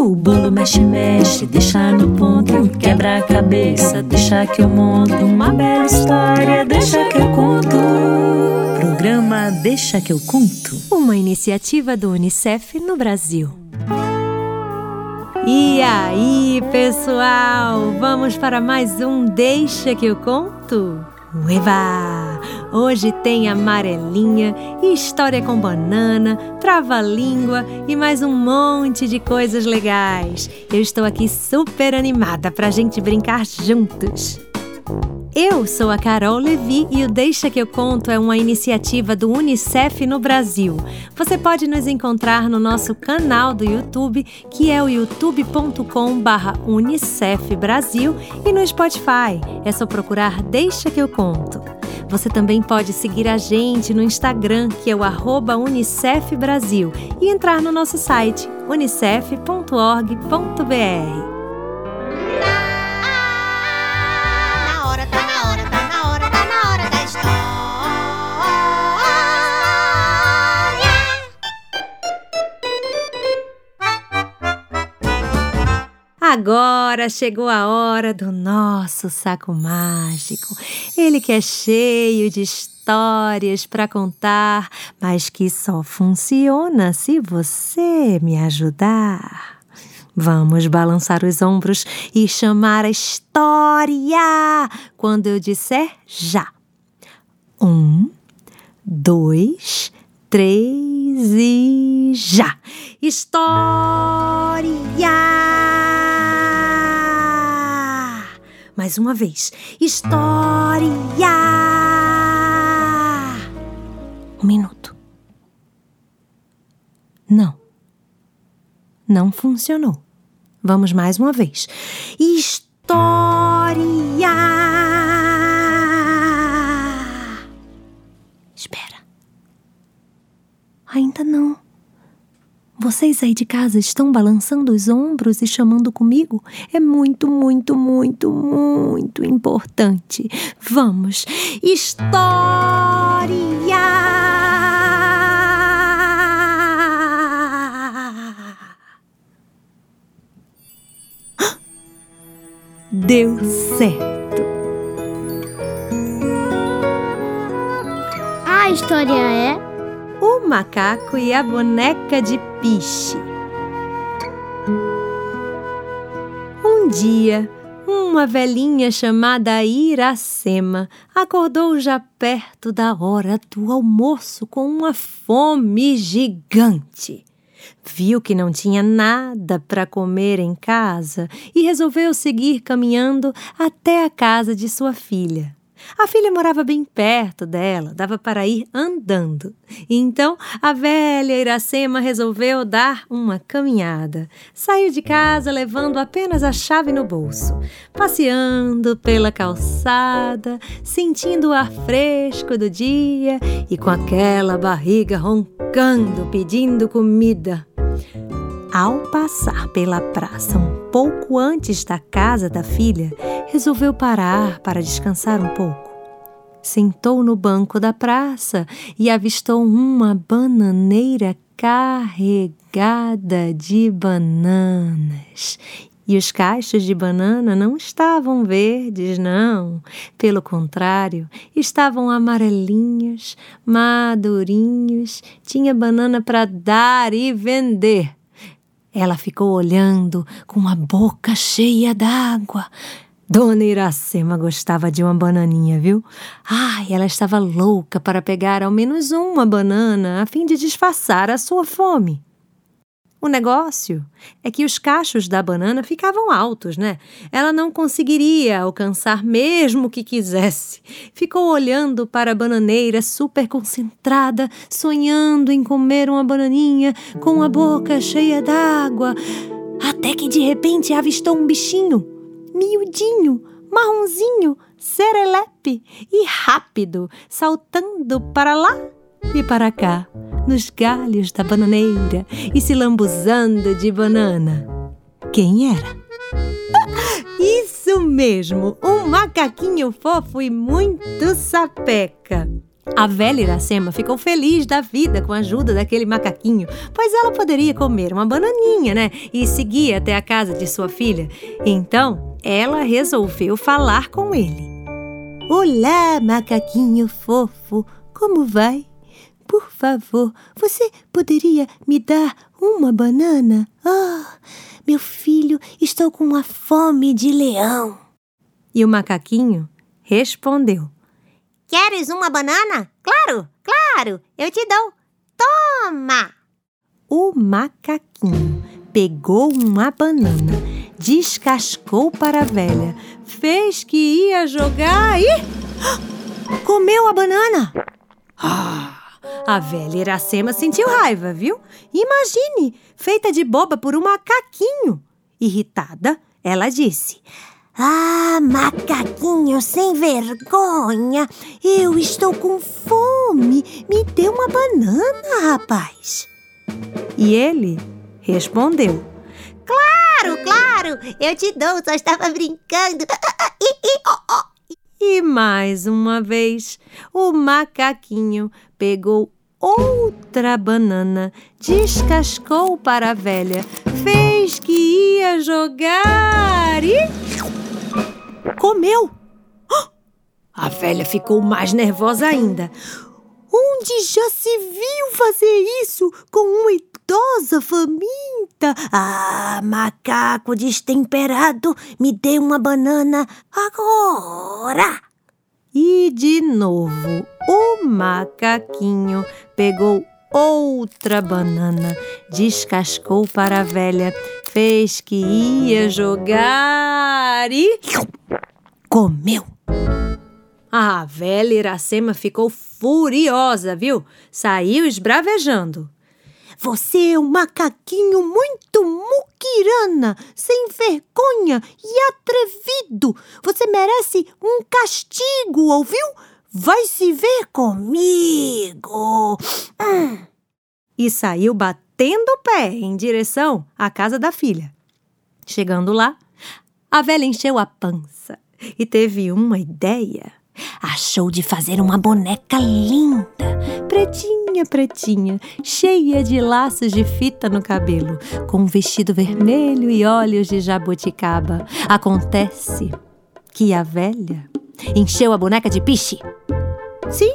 O bolo mexe, mexe, deixa no ponto. Quebra a cabeça, deixa que eu monto. Uma bela história, deixa que eu conto. Programa Deixa que eu conto. Uma iniciativa do Unicef no Brasil. E aí, pessoal? Vamos para mais um Deixa que eu conto? Ueva! Hoje tem amarelinha, história com banana, trava-língua e mais um monte de coisas legais. Eu estou aqui super animada para a gente brincar juntos. Eu sou a Carol Levi e o Deixa que eu conto é uma iniciativa do UNICEF no Brasil. Você pode nos encontrar no nosso canal do YouTube, que é o youtube.com/unicef e no Spotify. É só procurar Deixa que eu conto. Você também pode seguir a gente no Instagram, que é o arroba Unicef Brasil, e entrar no nosso site unicef.org.br. Agora chegou a hora do nosso saco mágico. Ele que é cheio de histórias para contar, mas que só funciona se você me ajudar. Vamos balançar os ombros e chamar a história quando eu disser já. Um, dois, três e já! História! Mais uma vez. História! Um minuto. Não. Não funcionou. Vamos mais uma vez. História! Espera. Ainda não. Vocês aí de casa estão balançando os ombros e chamando comigo? É muito, muito, muito, muito importante. Vamos! História! Deu certo! A história é o macaco e a boneca de piche. Um dia, uma velhinha chamada Iracema acordou já perto da hora do almoço com uma fome gigante. Viu que não tinha nada para comer em casa e resolveu seguir caminhando até a casa de sua filha. A filha morava bem perto dela, dava para ir andando. Então a velha Iracema resolveu dar uma caminhada. Saiu de casa levando apenas a chave no bolso, passeando pela calçada, sentindo o ar fresco do dia e com aquela barriga roncando, pedindo comida. Ao passar pela praça um pouco antes da casa da filha, resolveu parar para descansar um pouco. Sentou no banco da praça e avistou uma bananeira carregada de bananas. E os cachos de banana não estavam verdes, não. Pelo contrário, estavam amarelinhos, madurinhos. Tinha banana para dar e vender. Ela ficou olhando com a boca cheia d'água. Dona Iracema gostava de uma bananinha, viu? Ai, ela estava louca para pegar ao menos uma banana a fim de disfarçar a sua fome. O negócio é que os cachos da banana ficavam altos, né? Ela não conseguiria alcançar mesmo que quisesse. Ficou olhando para a bananeira super concentrada, sonhando em comer uma bananinha com a boca cheia d'água, até que de repente avistou um bichinho, miudinho, marronzinho, serelepe e rápido, saltando para lá e para cá nos galhos da bananeira e se lambuzando de banana. Quem era? Isso mesmo, um macaquinho fofo e muito sapeca. A velha Iracema ficou feliz da vida com a ajuda daquele macaquinho, pois ela poderia comer uma bananinha, né? E seguir até a casa de sua filha. Então, ela resolveu falar com ele. Olá, macaquinho fofo, como vai? Por favor, você poderia me dar uma banana? Ah, meu filho, estou com uma fome de leão. E o macaquinho respondeu: Queres uma banana? Claro, claro, eu te dou. Toma! O macaquinho pegou uma banana, descascou para a velha, fez que ia jogar e. comeu a banana! Ah! A velha Iracema sentiu raiva, viu? Imagine, feita de boba por um macaquinho. Irritada, ela disse: ah, macaquinho sem vergonha! Eu estou com fome! Me dê uma banana, rapaz! E ele respondeu: Claro, claro! Eu te dou, só estava brincando! Mais uma vez, o macaquinho pegou outra banana, descascou para a velha, fez que ia jogar e comeu. A velha ficou mais nervosa ainda. Onde já se viu fazer isso com uma idosa faminta? Ah, macaco destemperado, me dê uma banana agora! E de novo, o macaquinho pegou outra banana, descascou para a velha, fez que ia jogar e comeu. A velha Iracema ficou furiosa, viu? Saiu esbravejando. Você é um macaquinho muito muquirana, sem vergonha e atrevido. Você merece um castigo, ouviu? Vai se ver comigo. Hum. E saiu batendo o pé em direção à casa da filha. Chegando lá, a velha encheu a pança e teve uma ideia. Achou de fazer uma boneca linda, pretinha, pretinha, cheia de laços de fita no cabelo, com um vestido vermelho e olhos de jabuticaba. Acontece que a velha encheu a boneca de piche. Sim,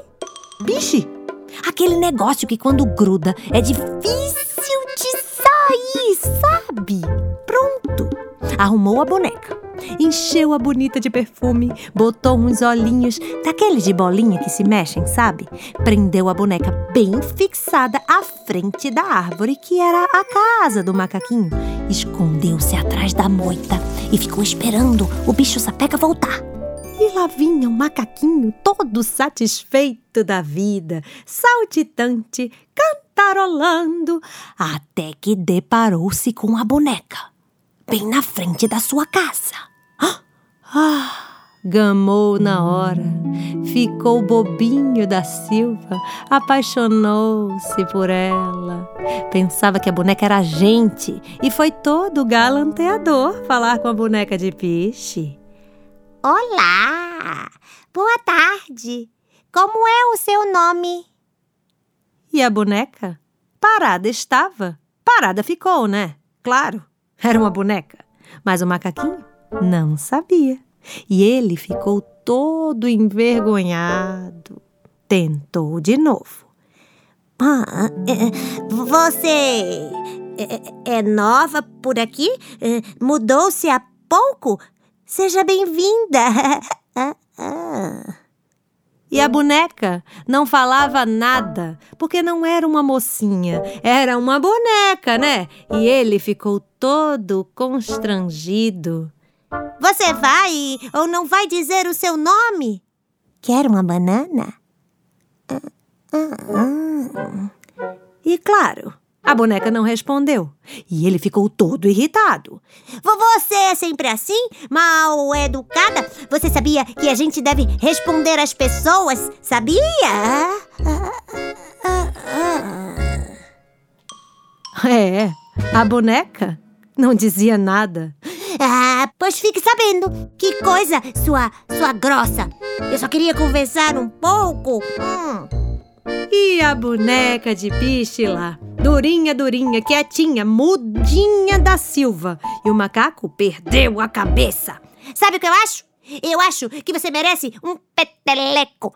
piche. Aquele negócio que quando gruda é difícil de sair, sabe? Pronto. Arrumou a boneca encheu a bonita de perfume, botou uns olhinhos, daqueles de bolinha que se mexem, sabe? Prendeu a boneca bem fixada à frente da árvore, que era a casa do macaquinho. Escondeu-se atrás da moita e ficou esperando o bicho sapeca voltar. E lá vinha o macaquinho todo satisfeito da vida, saltitante, cantarolando, até que deparou-se com a boneca, bem na frente da sua casa. Ah! Gamou na hora, ficou bobinho da Silva, apaixonou-se por ela. Pensava que a boneca era gente e foi todo galanteador falar com a boneca de piche. Olá! Boa tarde! Como é o seu nome? E a boneca? Parada estava. Parada ficou, né? Claro, era uma boneca. Mas o macaquinho não sabia. E ele ficou todo envergonhado. Tentou de novo. Ah, é, você é, é nova por aqui? É, mudou-se há pouco? Seja bem-vinda! E a boneca não falava nada, porque não era uma mocinha, era uma boneca, né? E ele ficou todo constrangido. Você vai ou não vai dizer o seu nome? Quer uma banana? E claro, a boneca não respondeu. E ele ficou todo irritado. Você é sempre assim? Mal educada? Você sabia que a gente deve responder às pessoas? Sabia? É, a boneca não dizia nada. Ah, pois fique sabendo. Que coisa, sua, sua grossa. Eu só queria conversar um pouco. Hum. E a boneca de piche lá, durinha, durinha, quietinha, mudinha da Silva. E o macaco perdeu a cabeça. Sabe o que eu acho? Eu acho que você merece um peteleco.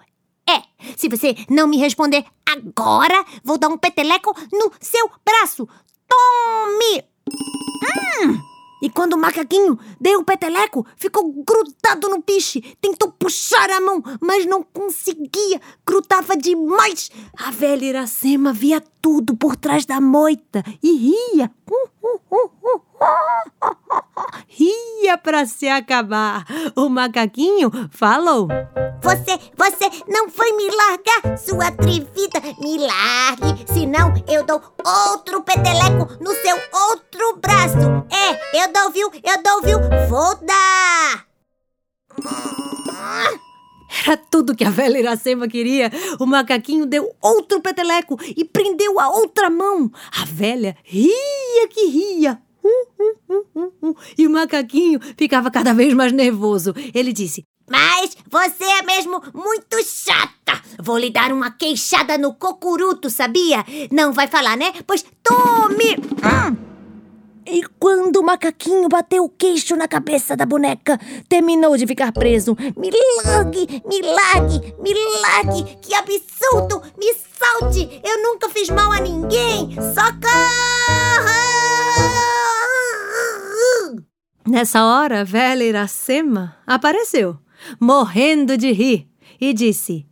É, se você não me responder agora, vou dar um peteleco no seu braço. Tome! Hum! E quando o macaquinho deu o peteleco, ficou grudado no piche. Tentou puxar a mão, mas não conseguia. Grudava demais. A velha Iracema via tudo por trás da moita e ria. Ria para se acabar. O macaquinho falou: Você, você não foi me largar, sua atrevida. Me largue, senão eu dou outro peteleco no seu outro braço. É, eu dou, viu? Eu dou, viu? Vou dar. Era tudo que a velha Iracema queria. O macaquinho deu outro peteleco e prendeu a outra mão. A velha ria que ria. E o macaquinho ficava cada vez mais nervoso. Ele disse: Mas você é mesmo muito chata. Vou lhe dar uma queixada no cocuruto, sabia? Não vai falar, né? Pois tome! Hum. E quando o macaquinho bateu o queixo na cabeça da boneca, terminou de ficar preso. Largue, me largue! Que absurdo! Me salte! Eu nunca fiz mal a ninguém! Socorro! Nessa hora, velha Iracema apareceu, morrendo de rir, e disse: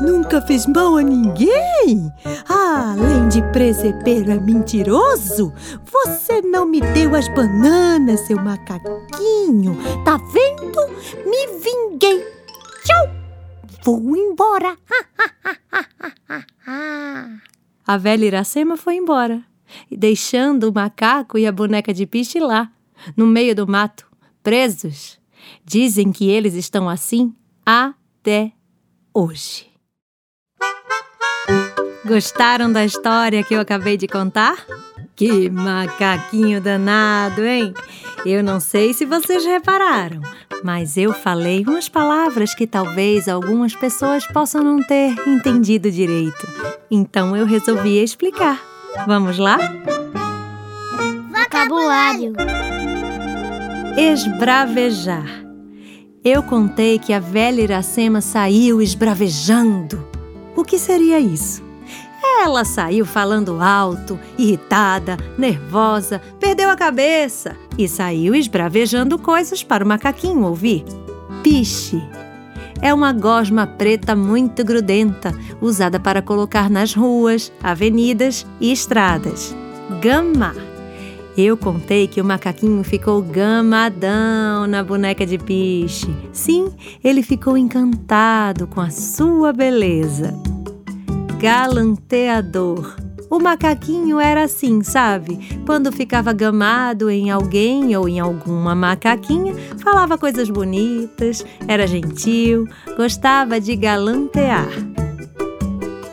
Nunca fez mal a ninguém? Além de presepeiro é mentiroso? Você não me deu as bananas, seu macaquinho. Tá vendo? Me vinguei. Tchau! Vou embora. a velha Iracema foi embora, deixando o macaco e a boneca de piche lá, no meio do mato, presos. Dizem que eles estão assim até hoje. Gostaram da história que eu acabei de contar? Que macaquinho danado, hein? Eu não sei se vocês repararam, mas eu falei umas palavras que talvez algumas pessoas possam não ter entendido direito. Então eu resolvi explicar. Vamos lá? Vocabulário: Esbravejar. Eu contei que a velha Iracema saiu esbravejando. O que seria isso? Ela saiu falando alto, irritada, nervosa, perdeu a cabeça e saiu esbravejando coisas para o macaquinho ouvir. Piche é uma gosma preta muito grudenta, usada para colocar nas ruas, avenidas e estradas. Gama eu contei que o macaquinho ficou gamadão na boneca de piche. Sim, ele ficou encantado com a sua beleza. Galanteador. O macaquinho era assim, sabe? Quando ficava gamado em alguém ou em alguma macaquinha, falava coisas bonitas, era gentil, gostava de galantear.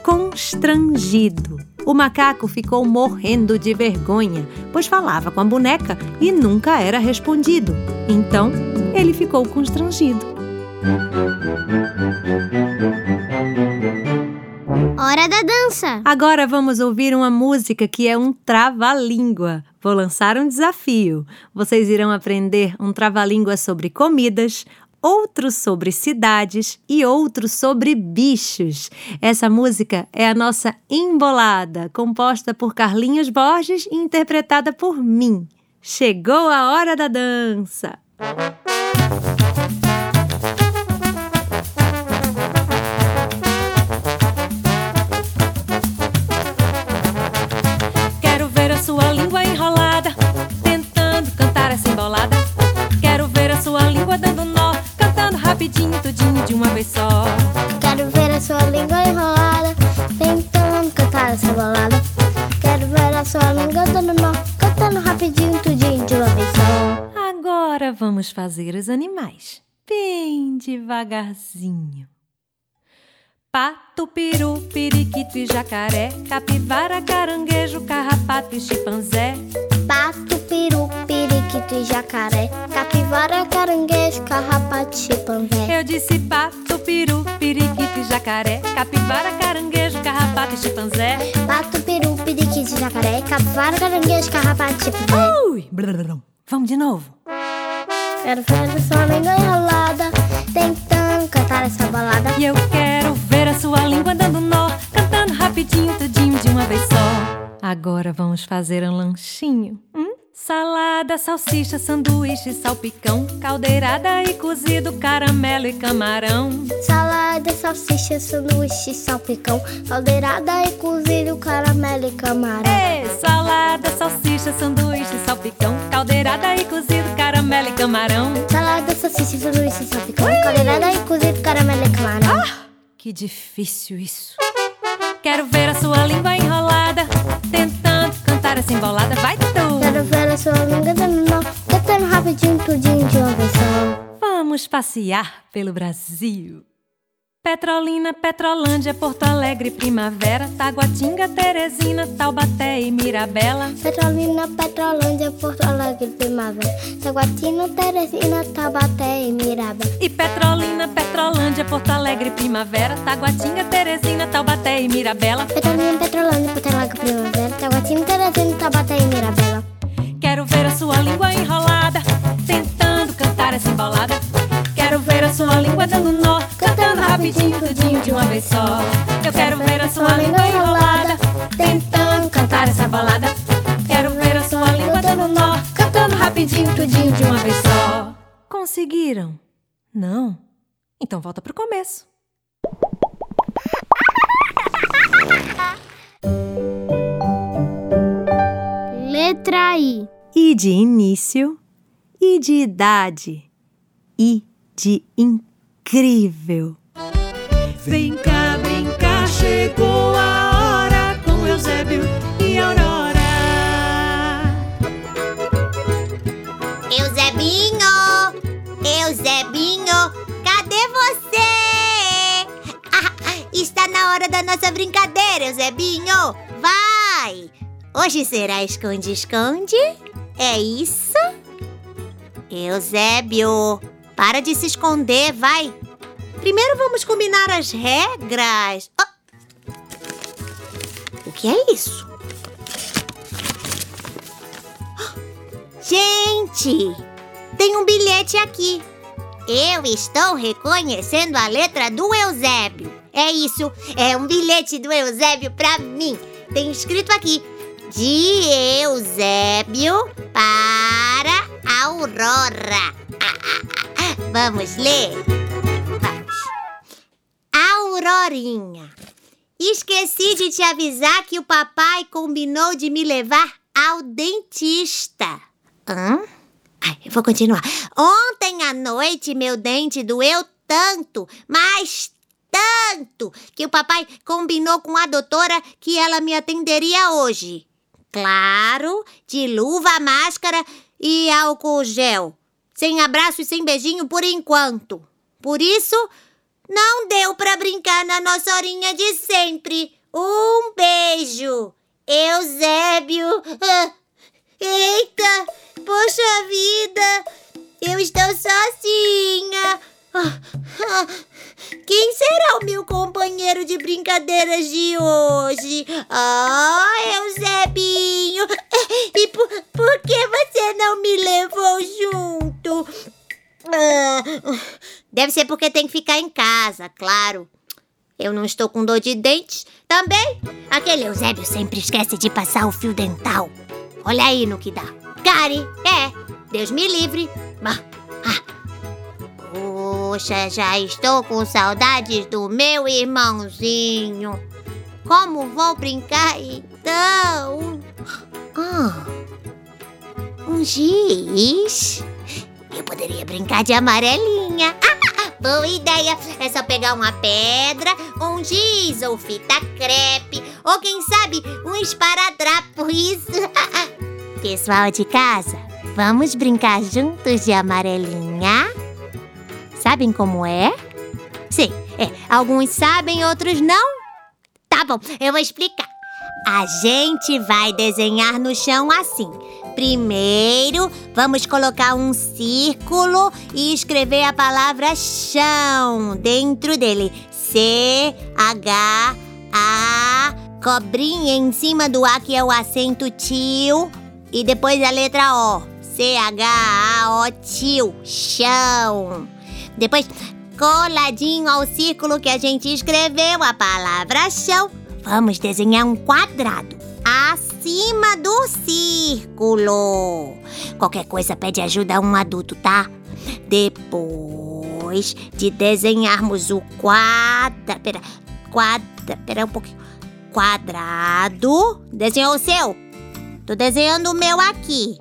Constrangido o macaco ficou morrendo de vergonha, pois falava com a boneca e nunca era respondido. Então, ele ficou constrangido. Hora da dança! Agora vamos ouvir uma música que é um trava-língua. Vou lançar um desafio. Vocês irão aprender um trava-língua sobre comidas, outro sobre cidades e outro sobre bichos. Essa música é a nossa Embolada, composta por Carlinhos Borges e interpretada por mim. Chegou a hora da dança! Animais, bem devagarzinho. Pato, peru, periquito e jacaré, capivara, caranguejo, carrapato e chimpanzé. Pato, peru, periquito piriquite, jacaré, capivara, caranguejo, carrapato, chimpanzé. Eu disse pato, peru, periquito, jacaré, capivara, caranguejo, carrapato e chimpanzé. Pato, peru, piriquite, jacaré, capivara, caranguejo, carrapato, chimpanzé. Ui, brrrrum. Vamos de novo. Quero ver a sua língua enrolada, tentando cantar essa balada. E eu quero ver a sua língua dando nó, cantando rapidinho, tudinho de uma vez só. Agora vamos fazer um lanchinho. Hum? Salada, salsicha, sanduíche, salpicão, caldeirada e cozido, caramelo e camarão. Salada, salsicha, sanduíche, salpicão, caldeirada e cozido, caramelo e camarão. Ei, salada, salsicha, sanduíche, salpicão, caldeirada e cozido, caramelo e camarão. Salada, salsicha, sanduíche, salpicão, caldeirada e cozido, caramelo e camarão. Que difícil isso. Quero ver a sua língua enrolada, tentando cantar essa embolada. Vai tu! Quero ver a sua língua dando nó, cantando rapidinho, tudinho de uma vez só. Vamos passear pelo Brasil. Petrolina, Petrolândia, Porto Alegre, Primavera, Taguatinga, Teresina, Taubaté e Mirabela. Petrolina, Petrolândia, Porto Alegre, Primavera, Taguatina, Teresina, Taubaté e Mirabel. E Petrolina, Petrolândia, Porto Alegre, Primavera, Taguatinga, Teresina, Taubaté e Mirabela. Petrolina, Petrolândia, Porto Alegre, Primavera, Taguatina, Teresina, língua dando nó, cantando rapidinho, tudinho de uma vez só. Eu quero ver a sua língua enrolada, tentando cantar essa balada. Quero ver a sua língua dando nó, cantando rapidinho, tudinho de uma vez só. Conseguiram? Não? Então volta pro começo. Letra I. I de início, I de idade, I de incrível. Vem cá brincar, chegou a hora com Eusébio e Aurora. Eusebinho! Eusebinho! Cadê você? Ah, está na hora da nossa brincadeira, Eusebinho! Vai! Hoje será esconde-esconde? É isso? Eusébio, para de se esconder, vai! Primeiro vamos combinar as regras. Ah! O que é isso? Gente, tem um bilhete aqui. Eu estou reconhecendo a letra do Eusébio. É isso, é um bilhete do Eusébio pra mim. Tem escrito aqui: de Eusébio para Aurora. Vamos ler? Vamos. Aurorinha, esqueci de te avisar que o papai combinou de me levar ao dentista. Hã? Ai, eu vou continuar. Ontem à noite meu dente doeu tanto, mas tanto, que o papai combinou com a doutora que ela me atenderia hoje. Claro, de luva, máscara e álcool gel. Sem abraço e sem beijinho por enquanto. Por isso, não deu pra brincar na nossa horinha de sempre. Um beijo. Eusébio. Ah, Eita, poxa vida, eu estou sozinha. Quem será o meu companheiro de brincadeiras de hoje? Ah, Eusebinho. E por, por que você não me levou junto? Ah, deve ser porque tem que ficar em casa, claro. Eu não estou com dor de dentes. Também, aquele Eusébio sempre esquece de passar o fio dental. Olha aí no que dá. Gary, é, Deus me livre. Poxa, já estou com saudades do meu irmãozinho. Como vou brincar então? Ah, um giz? Eu poderia brincar de amarelinha. Ah, boa ideia! É só pegar uma pedra, um giz ou fita crepe, ou quem sabe um esparadrapo. Isso! Pessoal de casa, vamos brincar juntos de amarelinha? Sabem como é? Sim, é. Alguns sabem, outros não. Tá bom, eu vou explicar. A gente vai desenhar no chão assim. Primeiro, vamos colocar um círculo e escrever a palavra chão dentro dele. C, H, A, cobrinha em cima do A, que é o acento tio, e depois a letra O. C, H, A, O, tio, chão. Depois, coladinho ao círculo que a gente escreveu a palavra chão, vamos desenhar um quadrado acima do círculo. Qualquer coisa pede ajuda a um adulto, tá? Depois de desenharmos o quadra... Pera, quadra... Pera um pouquinho. Quadrado. Desenhou o seu? Tô desenhando o meu aqui.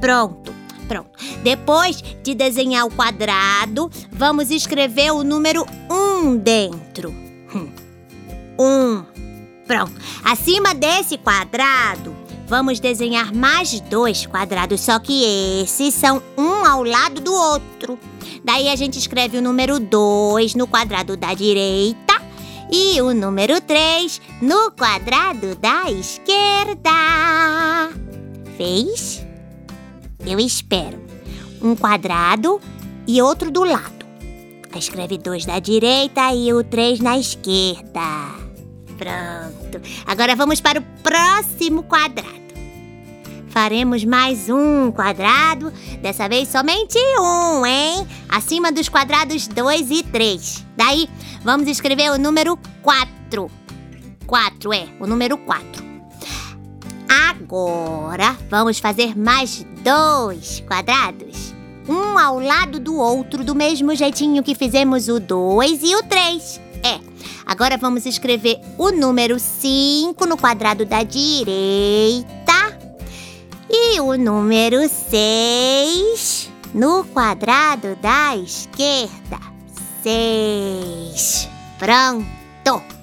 Pronto. Pronto. Depois de desenhar o quadrado, vamos escrever o número 1 um dentro. 1. Hum. Um. Pronto. Acima desse quadrado, vamos desenhar mais dois quadrados, só que esses são um ao lado do outro. Daí a gente escreve o número 2 no quadrado da direita e o número 3 no quadrado da esquerda. Fez? Eu espero. Um quadrado e outro do lado. Escreve dois da direita e o três na esquerda. Pronto. Agora vamos para o próximo quadrado. Faremos mais um quadrado, dessa vez somente um, hein? Acima dos quadrados 2 e 3. Daí, vamos escrever o número 4. 4 é, o número 4. Agora, vamos fazer mais dois quadrados. Um ao lado do outro, do mesmo jeitinho que fizemos o 2 e o 3. É, Agora vamos escrever o número 5 no quadrado da direita e o número 6 no quadrado da esquerda. 6. Pronto!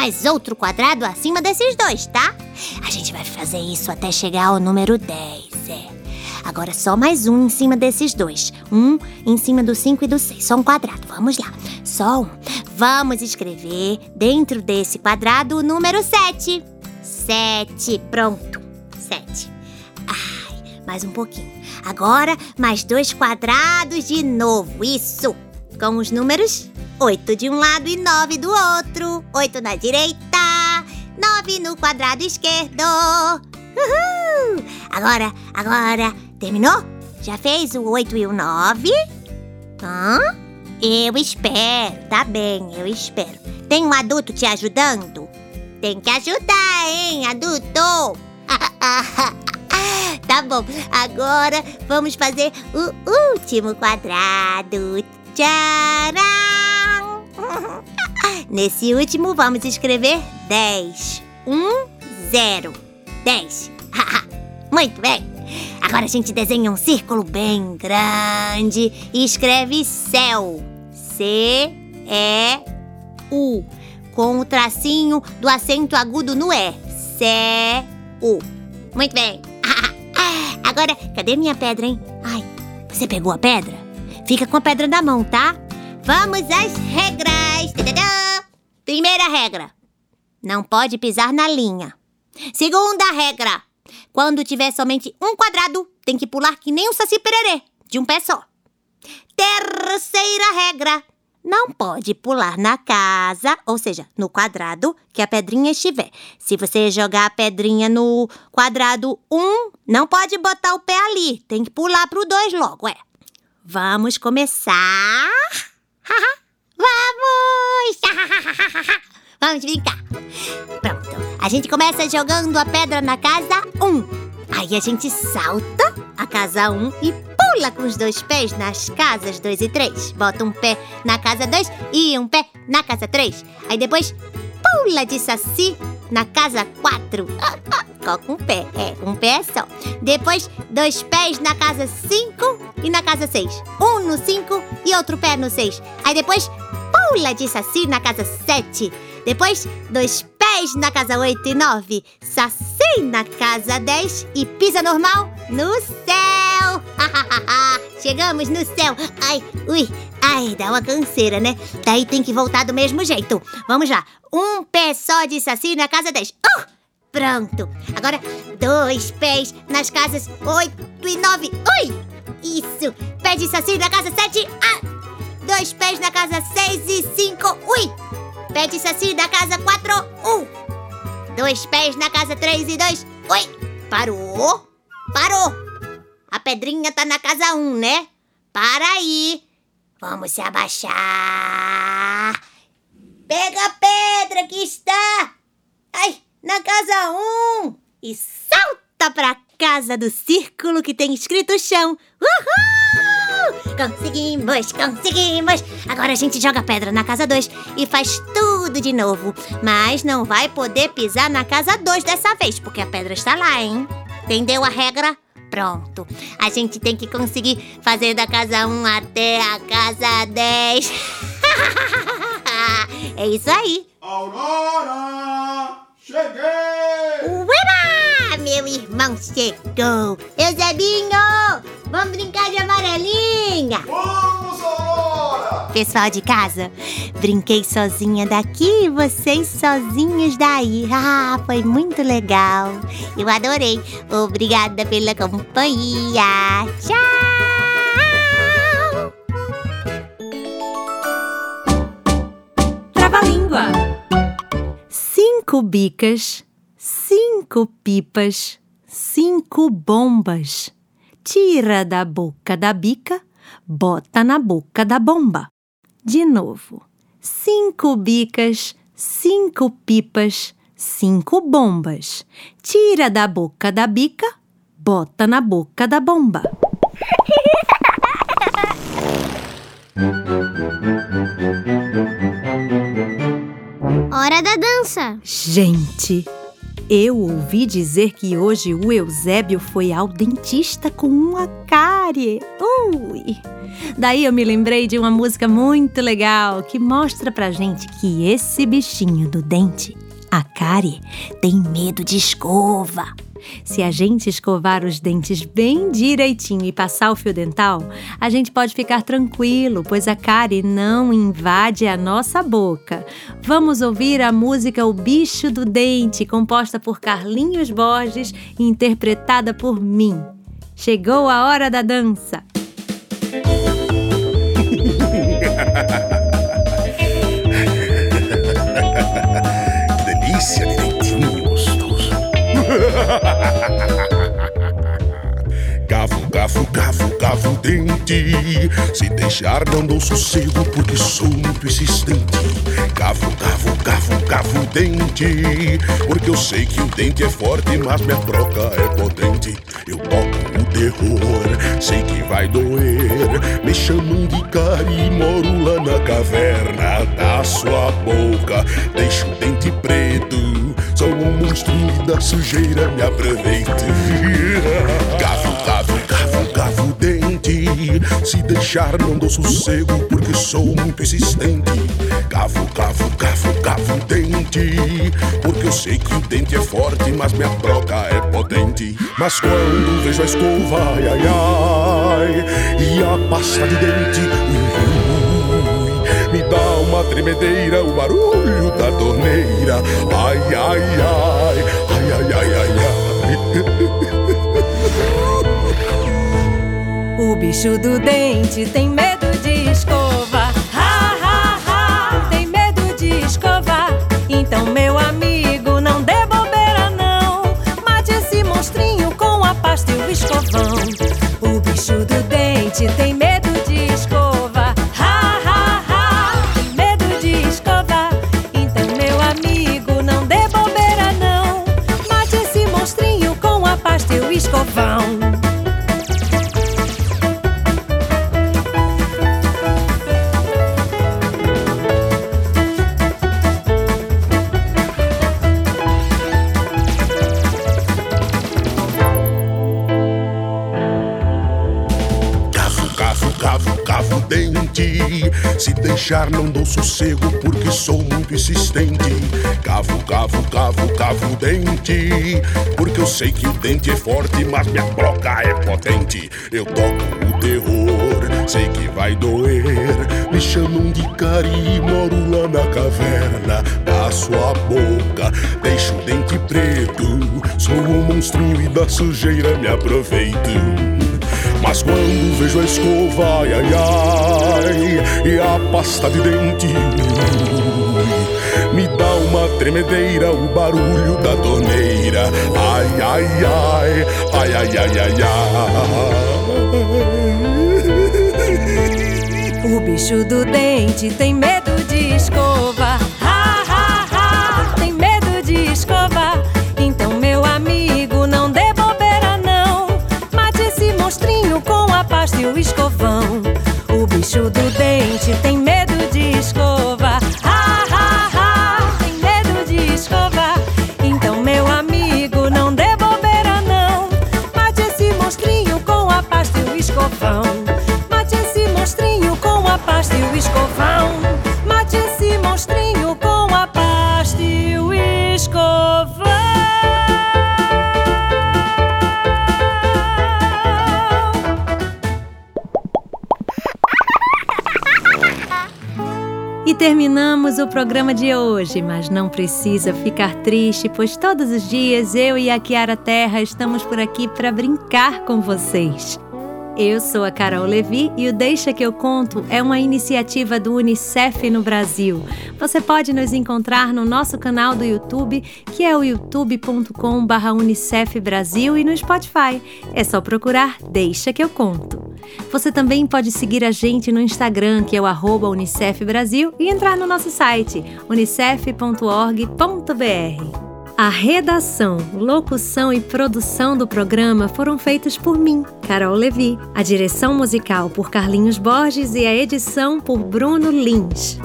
Mais outro quadrado acima desses dois, tá? A gente vai fazer isso até chegar ao número 10, é. Agora só mais um em cima desses dois. Um em cima do 5 e do 6. Só um quadrado. Vamos lá. Só um. Vamos escrever dentro desse quadrado o número 7. 7. Pronto. 7. Ai, mais um pouquinho. Agora, mais dois quadrados de novo. Isso. Com os números 8 de um lado e 9 do outro. 8 na direita, 9 no quadrado esquerdo. Uhul! Agora, agora, terminou? Já fez o 8 e o 9? Hã? Eu espero, tá bem, eu espero. Tem um adulto te ajudando? Tem que ajudar, hein, adulto? tá bom, agora vamos fazer o último quadrado. Tcharam! Nesse último vamos escrever 10. 1, 0. 10. Muito bem. Agora a gente desenha um círculo bem grande e escreve céu. C-E-U. Com o tracinho do acento agudo no E. Céu. Muito bem. Agora, cadê minha pedra, hein? Ai, você pegou a pedra? Fica com a pedra na mão, tá? Vamos às regras. Primeira regra: não pode pisar na linha. Segunda regra: quando tiver somente um quadrado, tem que pular que nem um saci pererê, de um pé só. Terceira regra: não pode pular na casa, ou seja, no quadrado que a pedrinha estiver. Se você jogar a pedrinha no quadrado 1, um, não pode botar o pé ali. Tem que pular pro 2 logo, é. Vamos começar. Vamos! Vamos brincar. Pronto. A gente começa jogando a pedra na casa 1. Um. Aí a gente salta a casa 1 um, e pula com os dois pés nas casas 2 e 3. Bota um pé na casa 2 e um pé na casa 3. Aí depois pula de saci na casa 4. Só com um pé, é, um pé só. Depois, dois pés na casa 5 e na casa 6. Um no 5 e outro pé no 6. Aí depois pula de saci na casa 7. Depois, dois pés na casa 8 e 9, saci na casa 10 e pisa normal no céu. Chegamos no céu. Ai, ui, ai, dá uma canseira, né? Daí tem que voltar do mesmo jeito. Vamos lá. Um pé só de saci na casa 10. Uh! Pronto. Agora, dois pés nas casas 8 e 9. Ui! Isso. Pé de saci na casa 7. Ah! Dois pés na casa 6 e 5. Ui! Pé de saci na casa 4. Um. Dois pés na casa 3 e 2. Ui! Parou? Parou! A pedrinha tá na casa 1, né? Para aí. Vamos se abaixar. Pega a pedra que está. Ai, na casa 1. E salta pra casa do círculo que tem escrito chão. Uhul! Conseguimos, conseguimos! Agora a gente joga pedra na casa 2 e faz tudo de novo. Mas não vai poder pisar na casa 2 dessa vez, porque a pedra está lá, hein? Entendeu a regra? Pronto. A gente tem que conseguir fazer da casa 1 até a casa 10. é isso aí. Aurora! Cheguei! Ueba! Meu irmão chegou. Eusebinho! Vamos brincar de amarelinha! Vamos, Aurora! Pessoal de casa, brinquei sozinha daqui e vocês sozinhos daí. Ah, foi muito legal. Eu adorei. Obrigada pela companhia. Tchau! Cinco bicas, cinco pipas, cinco bombas. Tira da boca da bica, bota na boca da bomba. De novo. Cinco bicas, cinco pipas, cinco bombas. Tira da boca da bica, bota na boca da bomba. Hora da dança. Gente, eu ouvi dizer que hoje o Eusébio foi ao dentista com uma cárie. Ui! Daí eu me lembrei de uma música muito legal que mostra pra gente que esse bichinho do dente, a cárie, tem medo de escova. Se a gente escovar os dentes bem direitinho e passar o fio dental, a gente pode ficar tranquilo, pois a cárie não invade a nossa boca. Vamos ouvir a música O Bicho do Dente, composta por Carlinhos Borges e interpretada por mim. Chegou a hora da dança. Se deixar não dou sossego porque sou muito insistente. Cavo, cavo, cavo, cavo dente. Porque eu sei que o dente é forte, mas minha troca é potente. Eu toco o terror, sei que vai doer. Me chamam de cara e moro lá na caverna da sua boca. Deixo o dente preto, sou um monstrinho e da sujeira me aproveito. Cavo, cavo, cavo, cavo dente. Se deixar não dou sossego porque sou muito insistente. Cavo, cavo, cavo, cavo dente. Porque eu sei que o dente é forte, mas minha troca é potente. Mas quando vejo a escova, ai, ai, ai, e a pasta de dente, ui, ui, me dá uma tremedeira, o barulho da torneira. Ai, ai, ai, bicho do dente tem medo de escova. Ha, ha, ha, tem medo de escovar. Então, meu amigo, não dê bobeira, não. Mate esse monstrinho com a pasta e o escovão. O bicho do dente tem deixar não dou sossego porque sou muito insistente. Cavo, cavo, cavo, cavo dente. Porque eu sei que o dente é forte, mas minha broca é potente. Eu toco o terror, sei que vai doer. Me chamam de cari, moro lá na caverna da sua boca. Deixo o dente preto, sou um monstrinho e da sujeira me aproveito. Mas quando vejo a escova, ai, ai, ai, e a pasta de dente, me dá uma tremedeira o barulho da torneira. Ai, ai, ai, ai, ai, ai, ai, ai. O bicho do dente tem medo de escova. E o escovão. O bicho do dente tem medo de escova. Ha, ha, ha, tem medo de escova. Então, meu amigo, não dê bobeira, não. Mate esse monstrinho com a pasta e o escovão. Mate esse monstrinho com a pasta e o escovão. Terminamos o programa de hoje, mas não precisa ficar triste, pois todos os dias eu e a Kiara Terra estamos por aqui para brincar com vocês. Eu sou a Carol Levi e o Deixa que eu conto é uma iniciativa do UNICEF no Brasil. Você pode nos encontrar no nosso canal do YouTube, que é o youtube.com/unicef Brasil e no Spotify. É só procurar Deixa que eu conto. Você também pode seguir a gente no Instagram, que é o arroba Unicef Brasil, e entrar no nosso site unicef.org.br. A redação, locução e produção do programa foram feitas por mim, Carol Levi. A direção musical por Carlinhos Borges e a edição por Bruno Lins.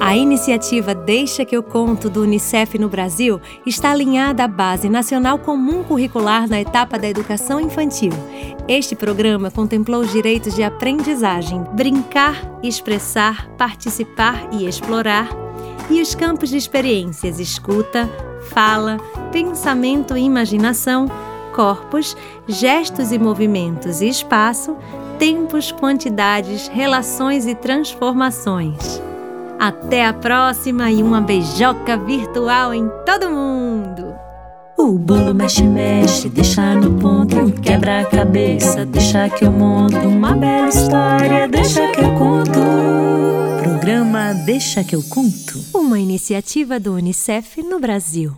A iniciativa Deixa que eu conto do Unicef no Brasil está alinhada à Base Nacional Comum Curricular na etapa da educação infantil. Este programa contemplou os direitos de aprendizagem, brincar, expressar, participar e explorar, e os campos de experiências escuta, fala, pensamento e imaginação, corpos, gestos e movimentos e espaço, tempos, quantidades, relações e transformações. Até a próxima e uma beijoca virtual em todo mundo! O bolo mexe, mexe, deixa no ponto, quebra a cabeça, deixa que eu monto uma bela história, deixa que eu conto. Programa Deixa que eu conto. Uma iniciativa do Unicef no Brasil.